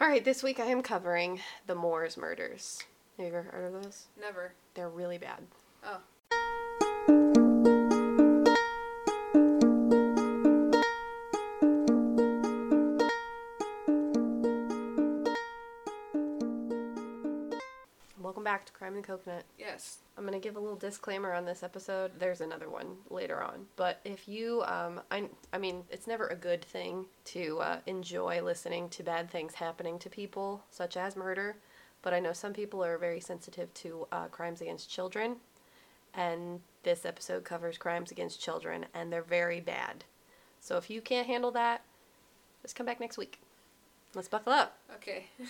All right, this week I am covering the Moors murders. Have you ever heard of those? Never. They're really bad. Oh. To Crime and Coconut. Yes. I'm gonna give a little disclaimer on this episode. There's another one later on, but if you, um, I, I mean, it's never a good thing to uh, enjoy listening to bad things happening to people, such as murder. But I know some people are very sensitive to uh, crimes against children, and this episode covers crimes against children, and they're very bad. So if you can't handle that, just come back next week. Let's buckle up. Okay.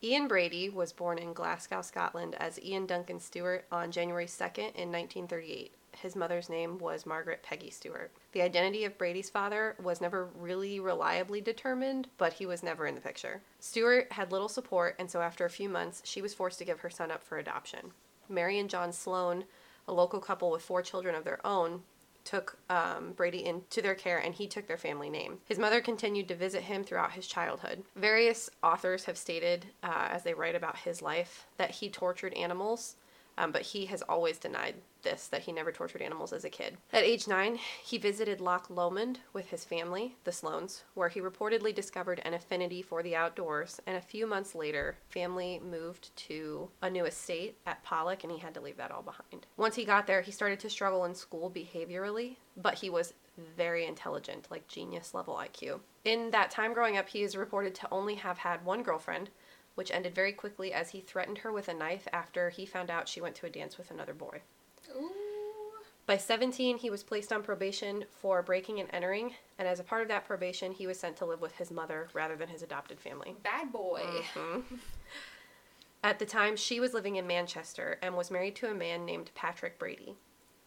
Ian Brady was born in Glasgow, Scotland, as Ian Duncan Stewart on January 2nd in 1938. His mother's name was Margaret Peggy Stewart. The identity of Brady's father was never really reliably determined, but he was never in the picture. Stewart had little support, and so after a few months, she was forced to give her son up for adoption. Mary and John Sloan, a local couple with four children of their own, took um, Brady into their care and he took their family name. His mother continued to visit him throughout his childhood. Various authors have stated, uh, as they write about his life, that he tortured animals, um, but he has always denied this, that he never tortured animals as a kid. At age nine, he visited Loch Lomond with his family, the Sloans, where he reportedly discovered an affinity for the outdoors, and a few months later, family moved to a new estate at Pollok, and he had to leave that all behind. Once he got there, he started to struggle in school behaviorally, but he was very intelligent, like genius level IQ. In that time growing up, he is reported to only have had one girlfriend, which ended very quickly as he threatened her with a knife after he found out she went to a dance with another boy. Ooh. By 17, he was placed on probation for breaking and entering, and as a part of that probation, he was sent to live with his mother rather than his adopted family. Bad boy. Mhm. At the time, she was living in Manchester and was married to a man named Patrick Brady.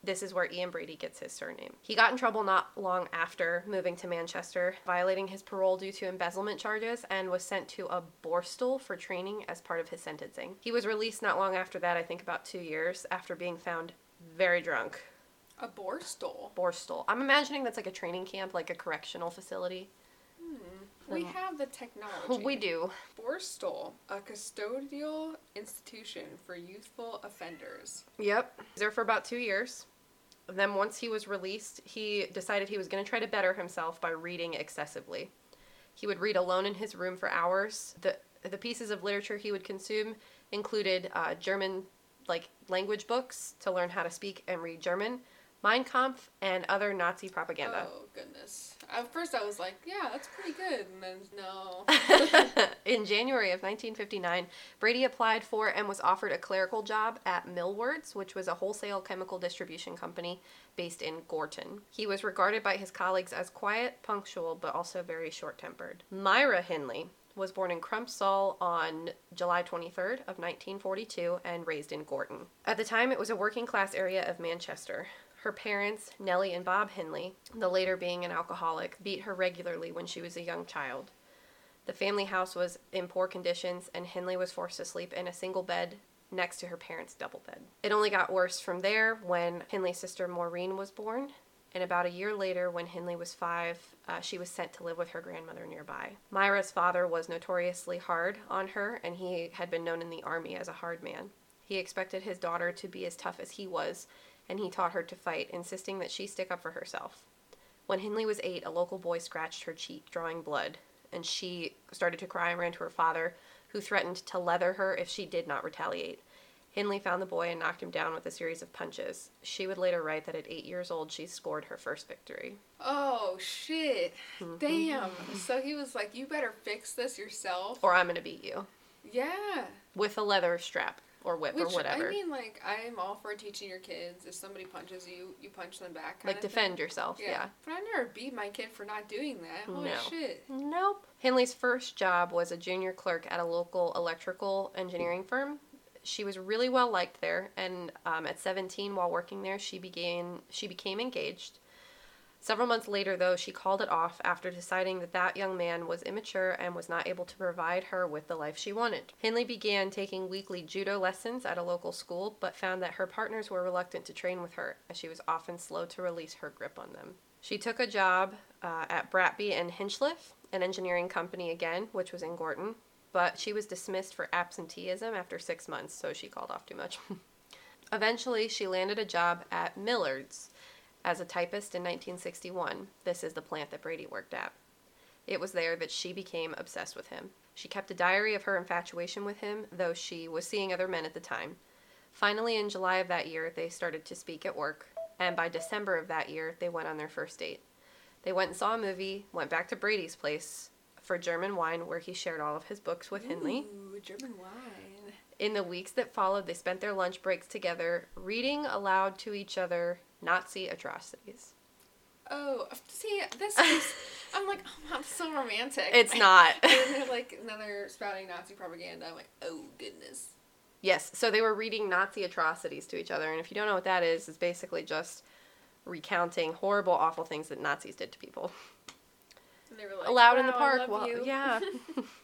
This is where Ian Brady gets his surname. He got in trouble not long after moving to Manchester, violating his parole due to embezzlement charges, and was sent to a Borstal for training as part of his sentencing. He was released not long after that, I think about two years, after being found very drunk. A borstal. Borstal. I'm imagining that's like a training camp, like a correctional facility. We Um, have the technology. We do. Borstal, a custodial institution for youthful offenders. Yep. He was there for about two years. Then, once he was released, he decided he was going to try to better himself by reading excessively. He would read alone in his room for hours. The the pieces of literature he would consume included uh, German like language books to learn how to speak and read German, Mein Kampf, and other Nazi propaganda. Oh goodness. At first I was like, yeah, that's pretty good, and then no. in January of 1959, Brady applied for and was offered a clerical job at Millwards, which was a wholesale chemical distribution company based in Gorton. He was regarded by his colleagues as quiet, punctual, but also very short tempered. Myra Henley, was born in Crumpsall on July 23rd of 1942 and raised in Gorton. At the time, it was a working class area of Manchester. Her parents, Nellie and Bob Henley, the later being an alcoholic, beat her regularly when she was a young child. The family house was in poor conditions, and Henley was forced to sleep in a single bed next to her parents' double bed. It only got worse from there when Henley's sister Maureen was born, and about a year later, when Henley was five, uh, she was sent to live with her grandmother nearby. Myra's father was notoriously hard on her, and he had been known in the army as a hard man. He expected his daughter to be as tough as he was, and he taught her to fight, insisting that she stick up for herself. When Henley was eight, a local boy scratched her cheek, drawing blood, and she started to cry and ran to her father, who threatened to leather her if she did not retaliate. Henley found the boy and knocked him down with a series of punches. She would later write that at eight years old, she scored her first victory. Oh shit. Mm-hmm. Damn. So he was like, you better fix this yourself. Or I'm gonna beat you. Yeah. With a leather strap or whip Which or whatever. I mean, like, I'm all for teaching your kids. If somebody punches you, you punch them back. like defend thing. yourself, Yeah. yeah. But I never beat my kid for not doing that. Holy No. shit. Nope. Henley's first job was a junior clerk at a local electrical engineering firm. She was really well liked there, and um, at 17, while working there, she began she became engaged. Several months later, though, she called it off after deciding that that young man was immature and was not able to provide her with the life she wanted. Henley began taking weekly judo lessons at a local school, but found that her partners were reluctant to train with her, as she was often slow to release her grip on them. She took a job uh, at Bratby and Hinchliffe an engineering company again, which was in Gorton, but she was dismissed for absenteeism after six months, so she called off too much. Eventually, she landed a job at Millward's as a typist in 1961. This is the plant that Brady worked at. It was there that she became obsessed with him. She kept a diary of her infatuation with him, though she was seeing other men at the time. Finally, in July of that year, they started to speak at work, and by December of that year, they went on their first date. They went and saw a movie, went back to Brady's place for German wine, where he shared all of his books with. Ooh, German wine. In the weeks that followed, they spent their lunch breaks together, reading aloud to each other Nazi atrocities. Oh, see, this is. I'm like, oh, that's so romantic. It's not. and then they're like another spouting Nazi propaganda. I'm like, oh goodness. yes, so they were reading Nazi atrocities to each other, and if you don't know what that is, it's basically just recounting horrible, awful things that Nazis did to people. And they were like, Allowed in the "Wow, I park. love Well, you." yeah.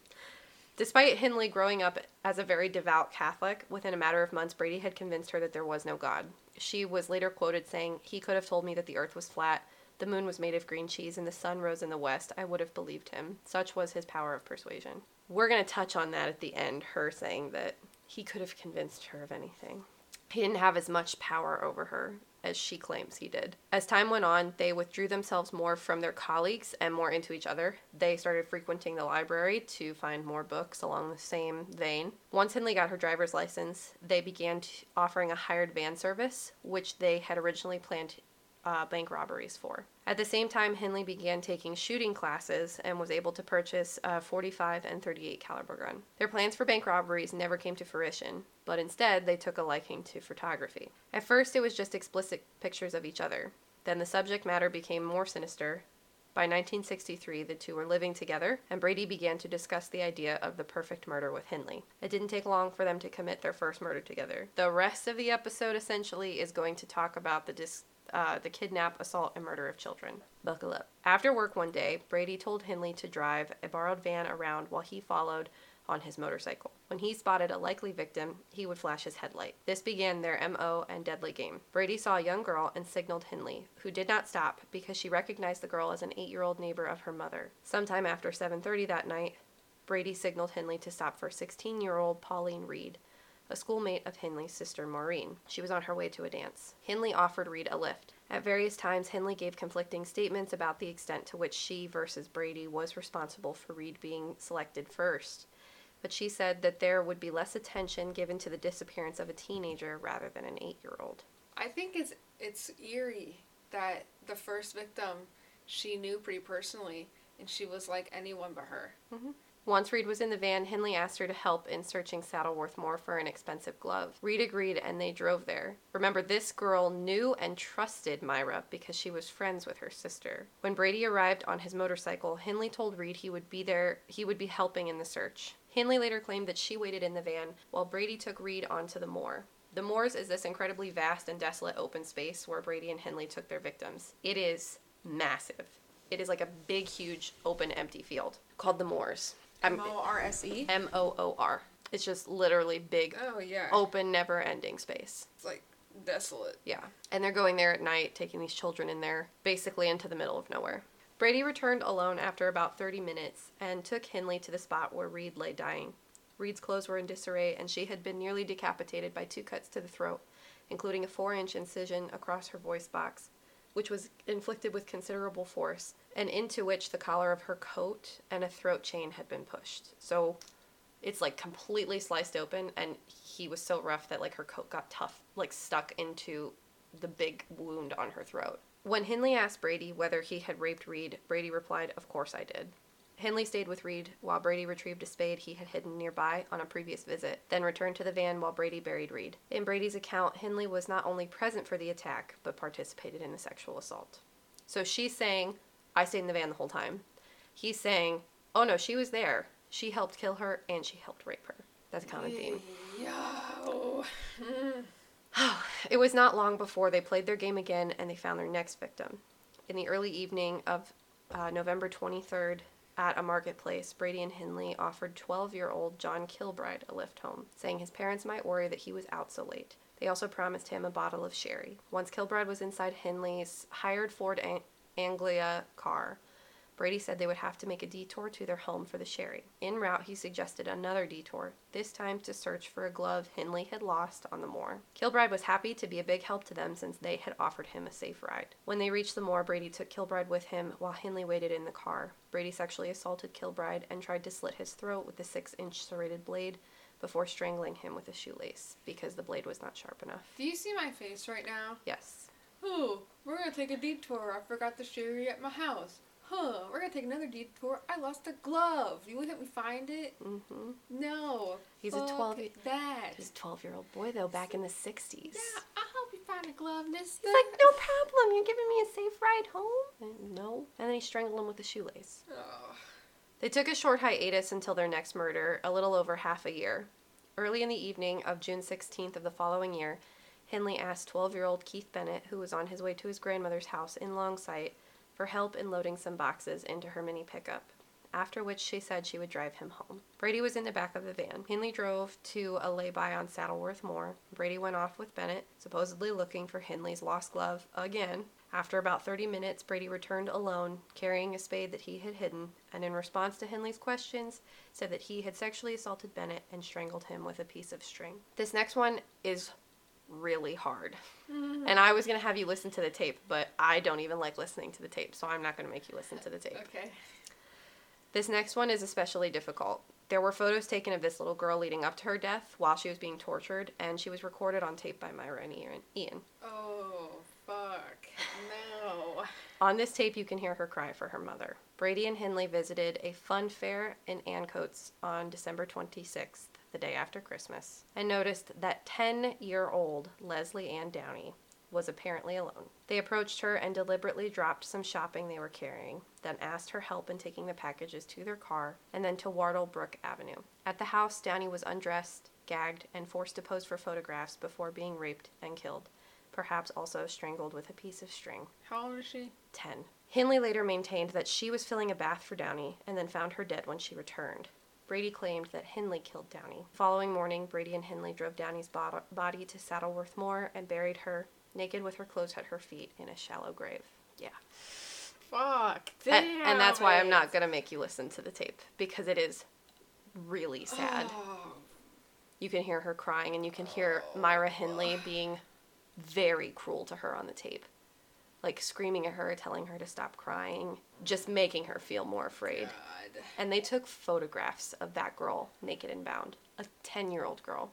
Despite Hindley growing up as a very devout Catholic, within a matter of months, Brady had convinced her that there was no God. She was later quoted saying, He could have told me that the earth was flat, the moon was made of green cheese, and the sun rose in the west. I would have believed him. Such was his power of persuasion. We're going to touch on that at the end, her saying that he could have convinced her of anything. He didn't have as much power over her as she claims he did. As time went on, they withdrew themselves more from their colleagues and more into each other. They started frequenting the library to find more books along the same vein. Once Henley got her driver's license, they began offering a hired van service, which they had originally planned uh, bank robberies for. At the same time, Henley began taking shooting classes and was able to purchase a 45 and 38 caliber gun. Their plans for bank robberies never came to fruition, but instead they took a liking to photography. At first, it was just explicit pictures of each other. Then the subject matter became more sinister. By 1963, the two were living together, and Brady began to discuss the idea of the perfect murder with Henley. It didn't take long for them to commit their first murder together. The rest of the episode essentially is going to talk about the dis- uh, the kidnap, assault, and murder of children. Buckle up. After work one day, Brady told Henley to drive a borrowed van around while he followed on his motorcycle. When he spotted a likely victim, he would flash his headlight. This began their MO and deadly game. Brady saw a young girl and signaled Henley, who did not stop because she recognized the girl as an 8-year-old neighbor of her mother. Sometime after 7:30 that night, Brady signaled Henley to stop for 16-year-old Pauline Reade, a schoolmate of Hindley's sister Maureen. She was on her way to a dance. Hindley offered Reade a lift. At various times, Hindley gave conflicting statements about the extent to which she versus Brady was responsible for Reade being selected first. But she said that there would be less attention given to the disappearance of a teenager rather than an eight year old. I think it's it's eerie that the first victim she knew pretty personally, and she was like anyone but her. Mm-hmm. Once Reade was in the van, Hindley asked her to help in searching Saddleworth Moor for an expensive glove. Reade agreed and they drove there. Remember, this girl knew and trusted Myra because she was friends with her sister. When Brady arrived on his motorcycle, Hindley told Reade he would be there, he would be helping in the search. Hindley later claimed that she waited in the van while Brady took Reade onto the moor. The moors is this incredibly vast and desolate open space where Brady and Hindley took their victims. It is massive. It is like a big, huge, open, empty field called the moors. M O R S E. M O O R. It's just literally big, Oh yeah. open, never ending space. It's like desolate. Yeah. And they're going there at night, taking these children in there, basically into the middle of nowhere. Brady returned alone after about 30 minutes and took Henley to the spot where Reade lay dying. Reade's clothes were in disarray, and she had been nearly decapitated by two cuts to the throat, including a four inch incision across her voice box, which was inflicted with considerable force, and into which the collar of her coat and a throat chain had been pushed. So it's like completely sliced open, and he was so rough that like her coat got tough, like stuck into the big wound on her throat. When Hindley asked Brady whether he had raped Reade, Brady replied, Of course I did. Hindley stayed with Reade while Brady retrieved a spade he had hidden nearby on a previous visit, then returned to the van while Brady buried Reade. In Brady's account, Henley was not only present for the attack, but participated in the sexual assault. So she's saying, I stayed in the van the whole time. He's saying, Oh no, she was there. She helped kill her and she helped rape her. That's a common theme. Yo. It was not long before they played their game again and they found their next victim. In the early evening of uh, November 23rd, at a marketplace, Brady and Hindley offered 12 year old John Kilbride a lift home, saying his parents might worry that he was out so late. They also promised him a bottle of sherry. Once Kilbride was inside Hindley's hired Ford An- Anglia car, Brady said they would have to make a detour to their home for the sherry. En route, he suggested another detour, this time to search for a glove Henley had lost on the moor. Kilbride was happy to be a big help to them since they had offered him a safe ride. When they reached the moor, Brady took Kilbride with him while Henley waited in the car. Brady sexually assaulted Kilbride and tried to slit his throat with a six inch serrated blade before strangling him with a shoelace because the blade was not sharp enough. Do you see my face right now? Yes. Oh, we're gonna take a detour. I forgot the sherry at my house. Huh, take another detour. I lost a glove. You would help me find it? Mm-hmm. No. He's a Fuck 12 That. He's a 12 year old boy, though, back in the 60s. Yeah, I'll help you find a glove, mister. He's like, no problem. You're giving me a safe ride home? And, no. And then he strangled him with a shoelace. Oh. They took a short hiatus until their next murder, a little over half a year. Early in the evening of June 16th of the following year, Henley asked 12 year old Keith Bennett, who was on his way to his grandmother's house in Longsight, for help in loading some boxes into her mini pickup. After which she said she would drive him home. Brady was in the back of the van. Hindley drove to a lay-by on Saddleworth Moor. Brady went off with Bennett, supposedly looking for Hindley's lost glove again. After about 30 minutes, Brady returned alone, carrying a spade that he had hidden, and in response to Henley's questions, said that he had sexually assaulted Bennett and strangled him with a piece of string. This next one is really hard. Mm-hmm. And I was going to have you listen to the tape, but I don't even like listening to the tape, so I'm not going to make you listen to the tape. Okay. This next one is especially difficult. There were photos taken of this little girl leading up to her death while she was being tortured, and she was recorded on tape by Myra and Ian- Ian. Oh, fuck. No. On this tape, you can hear her cry for her mother. Brady and Henley visited a fun fair in Ancoats on December 26th, the day after Christmas, and noticed that 10 year old Lesley Ann Downey was apparently alone. They approached her and deliberately dropped some shopping they were carrying, then asked her help in taking the packages to their car and then to Wardlebrook Avenue. At the house, Downey was undressed, gagged, and forced to pose for photographs before being raped and killed, perhaps also strangled with a piece of string. How old is she? 10. Hindley later maintained that she was filling a bath for Downey and then found her dead when she returned. Brady claimed that Hindley killed Downey. Following morning, Brady and Hindley drove Downey's bod- body to Saddleworth Moor and buried her, naked with her clothes at her feet, in a shallow grave. Yeah. Fuck. Damn. and that's why I'm not going to make you listen to the tape, because it is really sad. Oh, You can hear her crying, and you can hear Myra Hindley being very cruel to her on the tape. Like screaming at her, telling her to stop crying, just making her feel more afraid. God. And they took photographs of that girl, naked and bound. A 10 year old girl.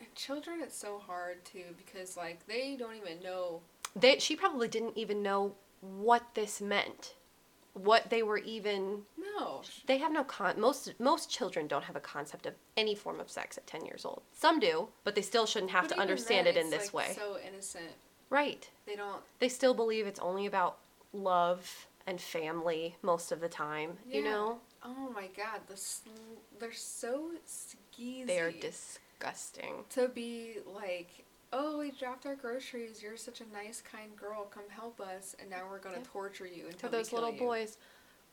And children, it's so hard too because like they don't even know. They, she probably didn't even know what this meant. What they were even. No. They have no con. Most most children don't have a concept of any form of sex at ten years old. Some do, but they still shouldn't have But to understand then, it in this like, way. So innocent. Right. They don't. They still believe it's only about love and family most of the time. You know, Oh my god, the sl- they're so skeezy. they are disgusting. to be like, oh, we dropped our groceries. You're such a nice, kind girl. Come help us, and now we're gonna Yeah. torture you To until those little you. boys.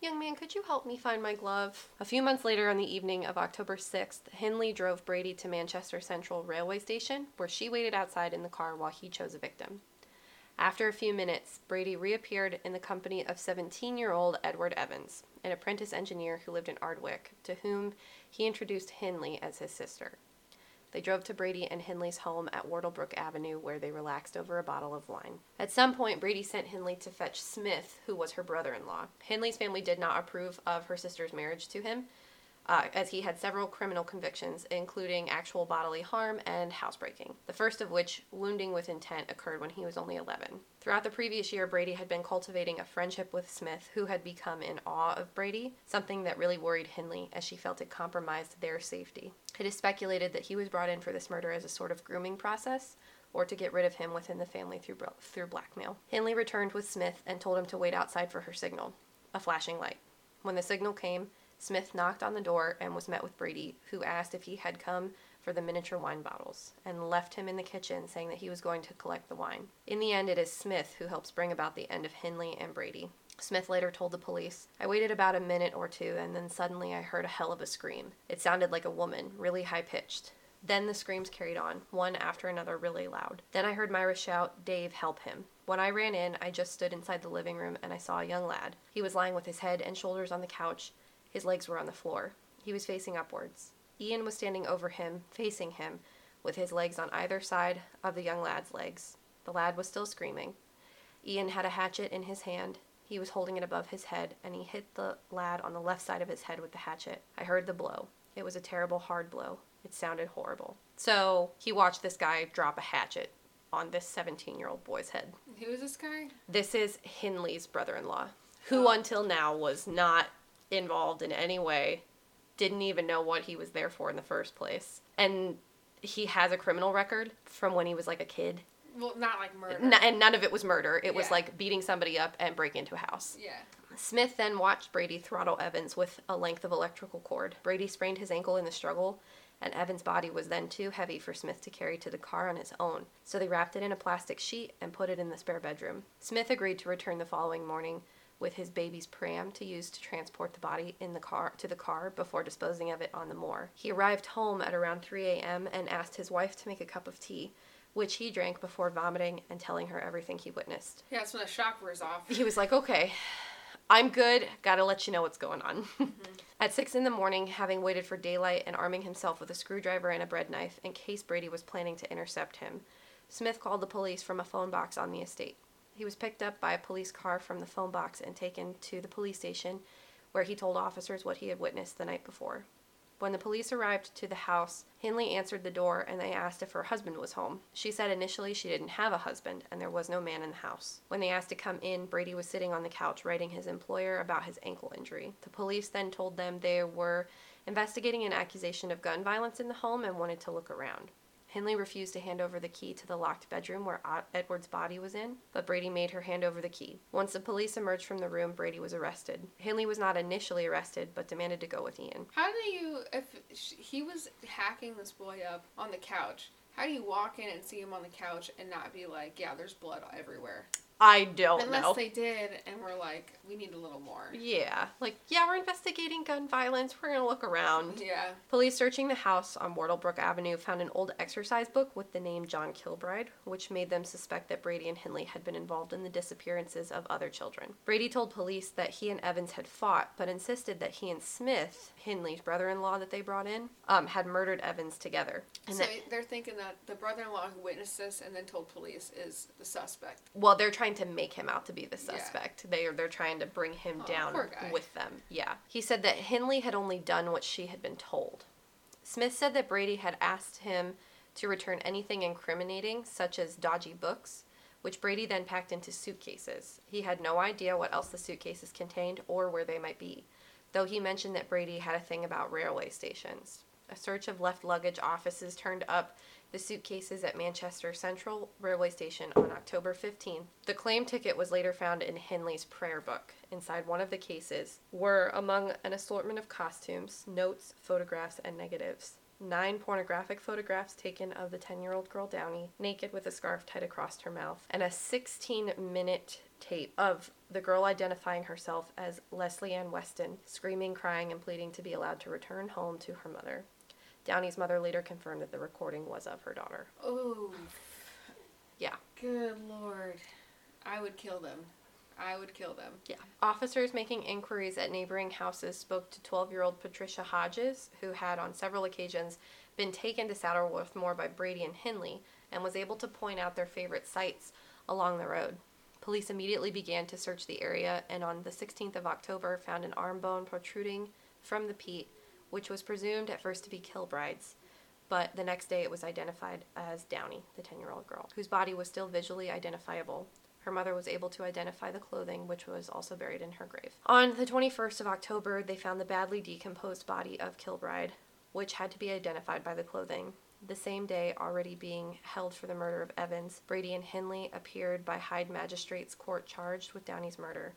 Young man, could you help me find my glove? A few months later, on the evening of October 6th, Henley drove Brady to Manchester Central Railway Station, where she waited outside in the car while he chose a victim. After a few minutes, Brady reappeared in the company of 17 year old Edward Evans, an apprentice engineer who lived in Ardwick, to whom he introduced Henley as his sister. They drove to Brady and Henley's home at Wardlebrook Avenue, where they relaxed over a bottle of wine. At some point, Brady sent Henley to fetch Smith, who was her brother in law. Henley's family did not approve of her sister's marriage to him, uh, as he had several criminal convictions, including actual bodily harm and housebreaking. The first of which, wounding with intent, occurred when he was only 11. Throughout the previous year, Brady had been cultivating a friendship with Smith, who had become in awe of Brady, something that really worried Henley as she felt it compromised their safety. It is speculated that he was brought in for this murder as a sort of grooming process, or to get rid of him within the family through, through blackmail. Henley returned with Smith and told him to wait outside for her signal, a flashing light. When the signal came, Smith knocked on the door and was met with Brady, who asked if he had come for the miniature wine bottles, and left him in the kitchen saying that he was going to collect the wine. In the end, it is Smith who helps bring about the end of Henley and Brady. Smith later told the police, I waited about a minute or two, and then suddenly I heard a hell of a scream. It sounded like a woman, really high pitched. Then the screams carried on, one after another, really loud. Then I heard Myra shout, Dave, help him. When I ran in, I just stood inside the living room and I saw a young lad. He was lying with his head and shoulders on the couch. His legs were on the floor. He was facing upwards. Ian was standing over him, facing him, with his legs on either side of the young lad's legs. The lad was still screaming. Ian had a hatchet in his hand. He was holding it above his head, and he hit the lad on the left side of his head with the hatchet. I heard the blow. It was a terrible, hard blow. It sounded horrible. So he watched this guy drop a hatchet on this 17 year old boy's head. Who is this guy? This is Hindley's brother in law, who Oh. until now was not involved in any way, didn't even know what he was there for in the first place. And he has a criminal record from when he was like a kid. Well, not like murder. N- and none of it was murder. It was like beating somebody up and breaking into a house. yeah. Smith then watched Brady throttle Evans with a length of electrical cord. Brady sprained his ankle in the struggle, and Evans' body was then too heavy for Smith to carry to the car on his own, so they wrapped it in a plastic sheet and put it in the spare bedroom. Smith agreed to return the following morning with his baby's pram to use to transport the body in the car to the car before disposing of it on the moor. He arrived home at around 3 a.m. and asked his wife to make a cup of tea, which he drank before vomiting and telling her everything he witnessed. Yeah, that's when the shock wears off. He was like, okay, I'm good. Gotta let you know what's going on. Mm-hmm. At six in the morning, having waited for daylight and arming himself with a screwdriver and a bread knife in case Brady was planning to intercept him, Smith called the police from a phone box on the estate. He was picked up by a police car from the phone box and taken to the police station, where he told officers what he had witnessed the night before. When the police arrived to the house, Hindley answered the door and they asked if her husband was home. She said initially she didn't have a husband and there was no man in the house. When they asked to come in, Brady was sitting on the couch writing his employer about his ankle injury. The police then told them they were investigating an accusation of gun violence in the home and wanted to look around. Hindley refused to hand over the key to the locked bedroom where Edward's body was in, but Brady made her hand over the key. Once the police emerged from the room, Brady was arrested. Henley was not initially arrested, but demanded to go with Ian. How do you, if he was hacking this boy up on the couch, how do you walk in and see him on the couch and not be like, yeah, there's blood everywhere? I don't Unless know. they did and we're like, we need a little more. Yeah, like, yeah, we're investigating gun violence. We're gonna look around. Yeah. Police searching the house on Wardlebrook Avenue found an old exercise book with the name John Kilbride, which made them suspect that Brady and Hindley had been involved in the disappearances of other children. Brady told police that he and Evans had fought, but insisted that he and Smith, Hindley's brother in law that they brought in, um, had murdered Evans together. And so that, they're thinking that the brother-in-law who witnessed this and then told police is the suspect. well, they're trying to make him out to be the Yeah. suspect. They are they're trying to bring him oh, Aw, down with them. Yeah. He said that Hindley had only done what she had been told. Smith said that Brady had asked him to return anything incriminating, such as dodgy books, which Brady then packed into suitcases. He had no idea what else the suitcases contained or where they might be, though he mentioned that Brady had a thing about railway stations. A search of left luggage offices turned up the suitcases at Manchester Central Railway Station on October 15. The claim ticket was later found in Henley's prayer book. Inside one of the cases were, among an assortment of costumes, notes, photographs, and negatives. Nine pornographic photographs taken of the 10 year old girl Downey, naked with a scarf tied across her mouth, and a 16 minute tape of the girl identifying herself as Lesley Ann Weston, screaming, crying, and pleading to be allowed to return home to her mother. Downey's mother later confirmed that the recording was of her daughter. Oh. Yeah. Good lord. I would kill them. I would kill them. Yeah. Officers making inquiries at neighboring houses spoke to 12 year old Patricia Hodges, who had on several occasions been taken to Saddleworth Moor by Brady and Henley and was able to point out their favorite sites along the road. Police immediately began to search the area and on the 16th of October found an arm bone protruding from the peat, which was presumed at first to be Kilbride's. But the next day it was identified as Downey, the 10 year old girl, whose body was still visually identifiable. Her mother was able to identify the clothing, which was also buried in her grave. On the 21st of October, they found the badly decomposed body of Kilbride, which had to be identified by the clothing. The same day, already being held for the murder of Evans, Brady and Henley appeared by Hyde Magistrates Court charged with Downey's murder.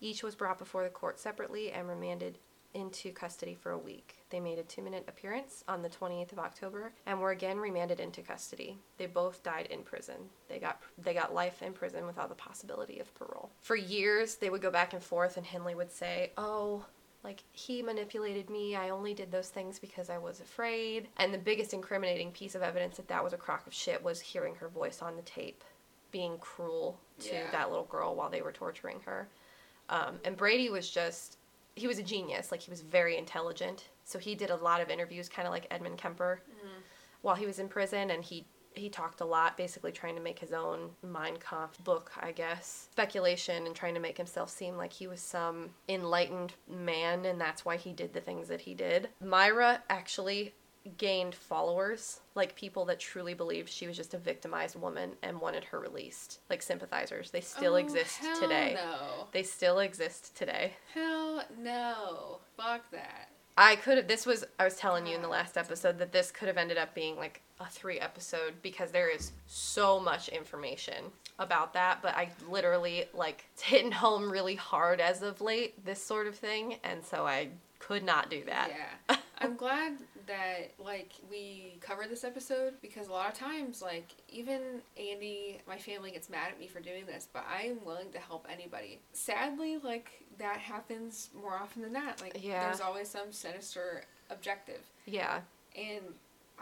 Each was brought before the court separately and remanded into custody for a week. They made a two minute appearance on the 28th of October and were again remanded into custody. They both died in prison. They got they got life in prison without the possibility of parole. For years they would go back and forth and Henley would say, "Oh, like he manipulated me. I only did those things because I was afraid." And the biggest incriminating piece of evidence that that was a crock of shit was hearing her voice on the tape being cruel to Yeah. that little girl while they were torturing her. Um, and Brady was just, he was a genius. Like, he was very intelligent. So he did a lot of interviews, kind of like Edmund Kemper, mm-hmm. while he was in prison. And he, he talked a lot, basically trying to make his own Mein Kampf book, I guess. Speculation and trying to make himself seem like he was some enlightened man, and that's why he did the things that he did. Myra actually gained followers, like people that truly believed she was just a victimized woman and wanted her released, like sympathizers. They still Oh, exist today. No. They still exist today. Hell no. Fuck that. I could have. This was. I was telling you in the last episode that this could have ended up being like a three episode because there is so much information about that. But I literally like it's hitting home really hard as of late. This sort of thing, and so I could not do that. Yeah. I'm glad that like we covered this episode because a lot of times like even Andy, my family gets mad at me for doing this, but I am willing to help anybody. Sadly, like that happens more often than not. Like Yeah. there's always some sinister objective. Yeah. And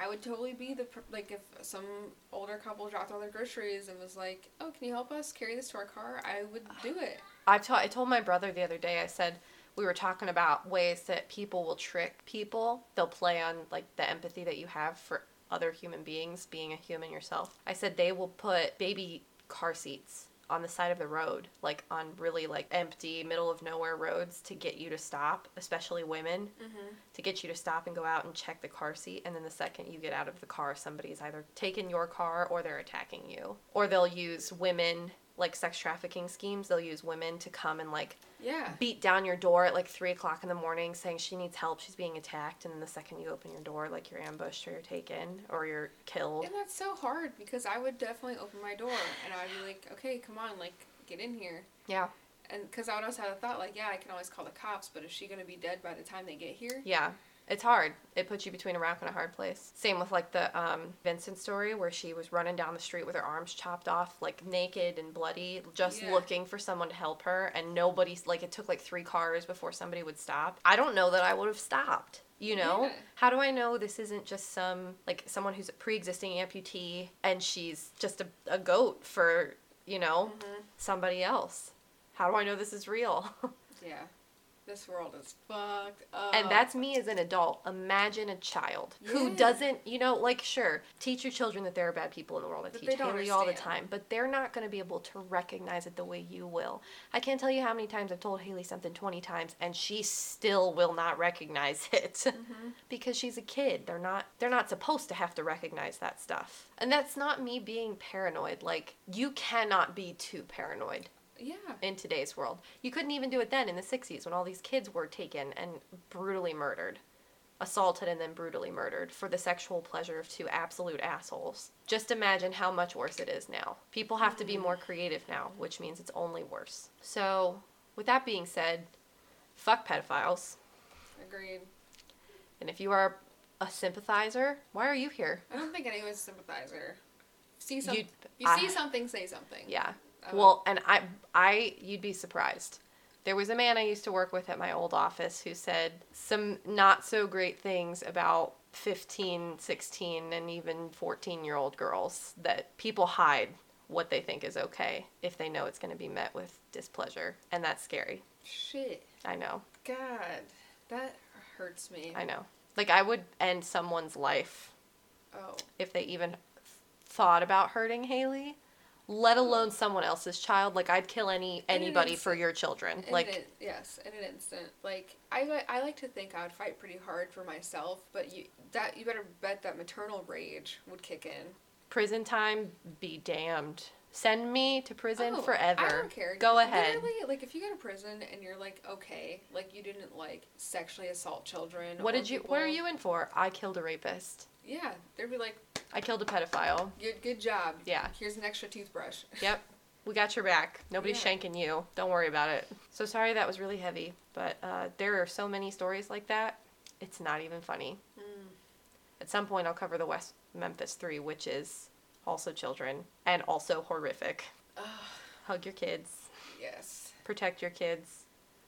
I would totally be the like if some older couple dropped all their groceries and was like, "Oh, can you help us carry this to our car?" I would do it. I ta- I told my brother the other day. I said we were talking about ways that people will trick people. They'll play on like the empathy that you have for other human beings, being a human yourself. I said they will put baby car seats on the side of the road, like on really like empty middle of nowhere roads to get you to stop, especially women, Mm-hmm. to get you to stop and go out and check the car seat. And then the second you get out of the car, somebody's either taken your car or they're attacking you. Or they'll use women like sex trafficking schemes. They'll use women to come and like Yeah. beat down your door at like three o'clock in the morning saying she needs help, she's being attacked, and then the second you open your door, like you're ambushed or you're taken or you're killed. And that's so hard because I would definitely open my door and I'd be like, okay, come on, like, get in here. Yeah. And because I would also have the thought, like, yeah, I can always call the cops, but is she going to be dead by the time they get here? Yeah. It's hard. It puts you between a rock and a hard place. Same with like the um, Vincent story where she was running down the street with her arms chopped off, like naked and bloody, just Yeah. looking for someone to help her, and nobody's like it took like three cars before somebody would stop. I don't know that I would have stopped. You know? Yeah. How do I know this isn't just some like someone who's a pre-existing amputee and she's just a, a goat for you know Mhm. somebody else? How do I know this is real? Yeah. This world is fucked up. And that's me as an adult. Imagine a child who doesn't, you know, like, sure, teach your children that there are bad people in the world. I But teach Haley all the time, but they're not going to be able to recognize it the way you will. I can't tell you how many times I've told Haley something 20 times and she still will not recognize it Mhm. because she's a kid. They're not they're not supposed to have to recognize that stuff. And that's not me being paranoid. Like, you cannot be too paranoid Yeah. in today's world. You couldn't even do it then in the 60s when all these kids were taken and brutally murdered. Assaulted and then brutally murdered for the sexual pleasure of two absolute assholes. Just imagine how much worse it is now. People have to be more creative now, which means it's only worse. So, with that being said, fuck pedophiles. Agreed. And if you are a sympathizer, why are you here? I don't think anyone's a sympathizer. See some, You- you I- see something, say something. Yeah. I Well, and I, I, you'd be surprised. There was a man I used to work with at my old office who said some not so great things about 15, 16, and even 14 year old girls that people hide what they think is okay if they know it's going to be met with displeasure. And that's scary. Shit. I know. God. That hurts me. I know. Like, I would end someone's life oh. if they even thought about hurting Haley. Let alone someone else's child. Like I'd kill any anybody for your children. In like an, yes, in an instant. Like I, I like to think I would fight pretty hard for myself, but you that you better bet that maternal rage would kick in. prison time, be damned. Send me to prison Oh, forever. I don't care. Go ahead. Literally, like if you go to prison and you're like okay, like you didn't like sexually assault children. What did you? What are you in for? I killed a rapist. Yeah, they'd be like, I killed a pedophile. good, good job. Yeah. Here's an extra toothbrush. Yep. We got your back. Nobody's Yeah. shanking you. Don't worry about it. So sorry that was really heavy, but uh, there are so many stories like that. It's not even funny. Mm. At some point, I'll cover the West Memphis Three, which is also children and also horrific. Ugh, Hug your kids. yes. Protect your kids.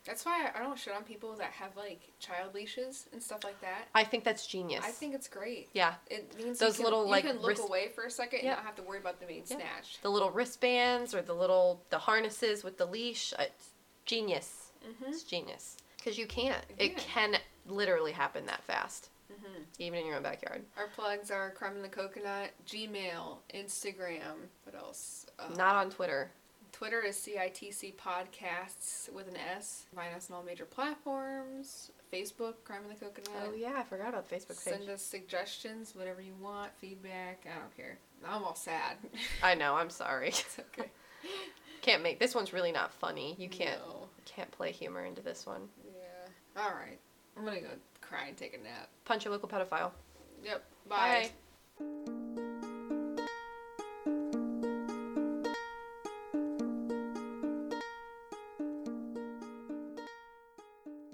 That's why I don't shit on people that have like child leashes and stuff like that. I think that's genius. I think it's great. yeah, It means Those you can, little, you like, can look wrist- away for a second and Yeah. not have to worry about them being Yeah. snatched. the little wristbands or the little the harnesses with the leash. uh, It's genius. Mm-hmm. It's genius because you can't. You It can't. literally happen that fast, Mm-hmm. even in your own backyard. Our plugs are Crime in the Coconut, Gmail, Instagram. What else? Uh, Not on Twitter. Twitter is CITC Podcasts with an S. Find us on all major platforms. Facebook, Crime in the Coconut. Oh yeah, I forgot about the Facebook page. Send us suggestions, whatever you want, feedback. I don't care. I'm all sad. I know. I'm sorry. it's okay. can't make this one's really not funny. You can't No. can't play humor into this one. Yeah. All right. I'm gonna go cry and take a nap. Punch your local pedophile. Yep. Bye. Bye.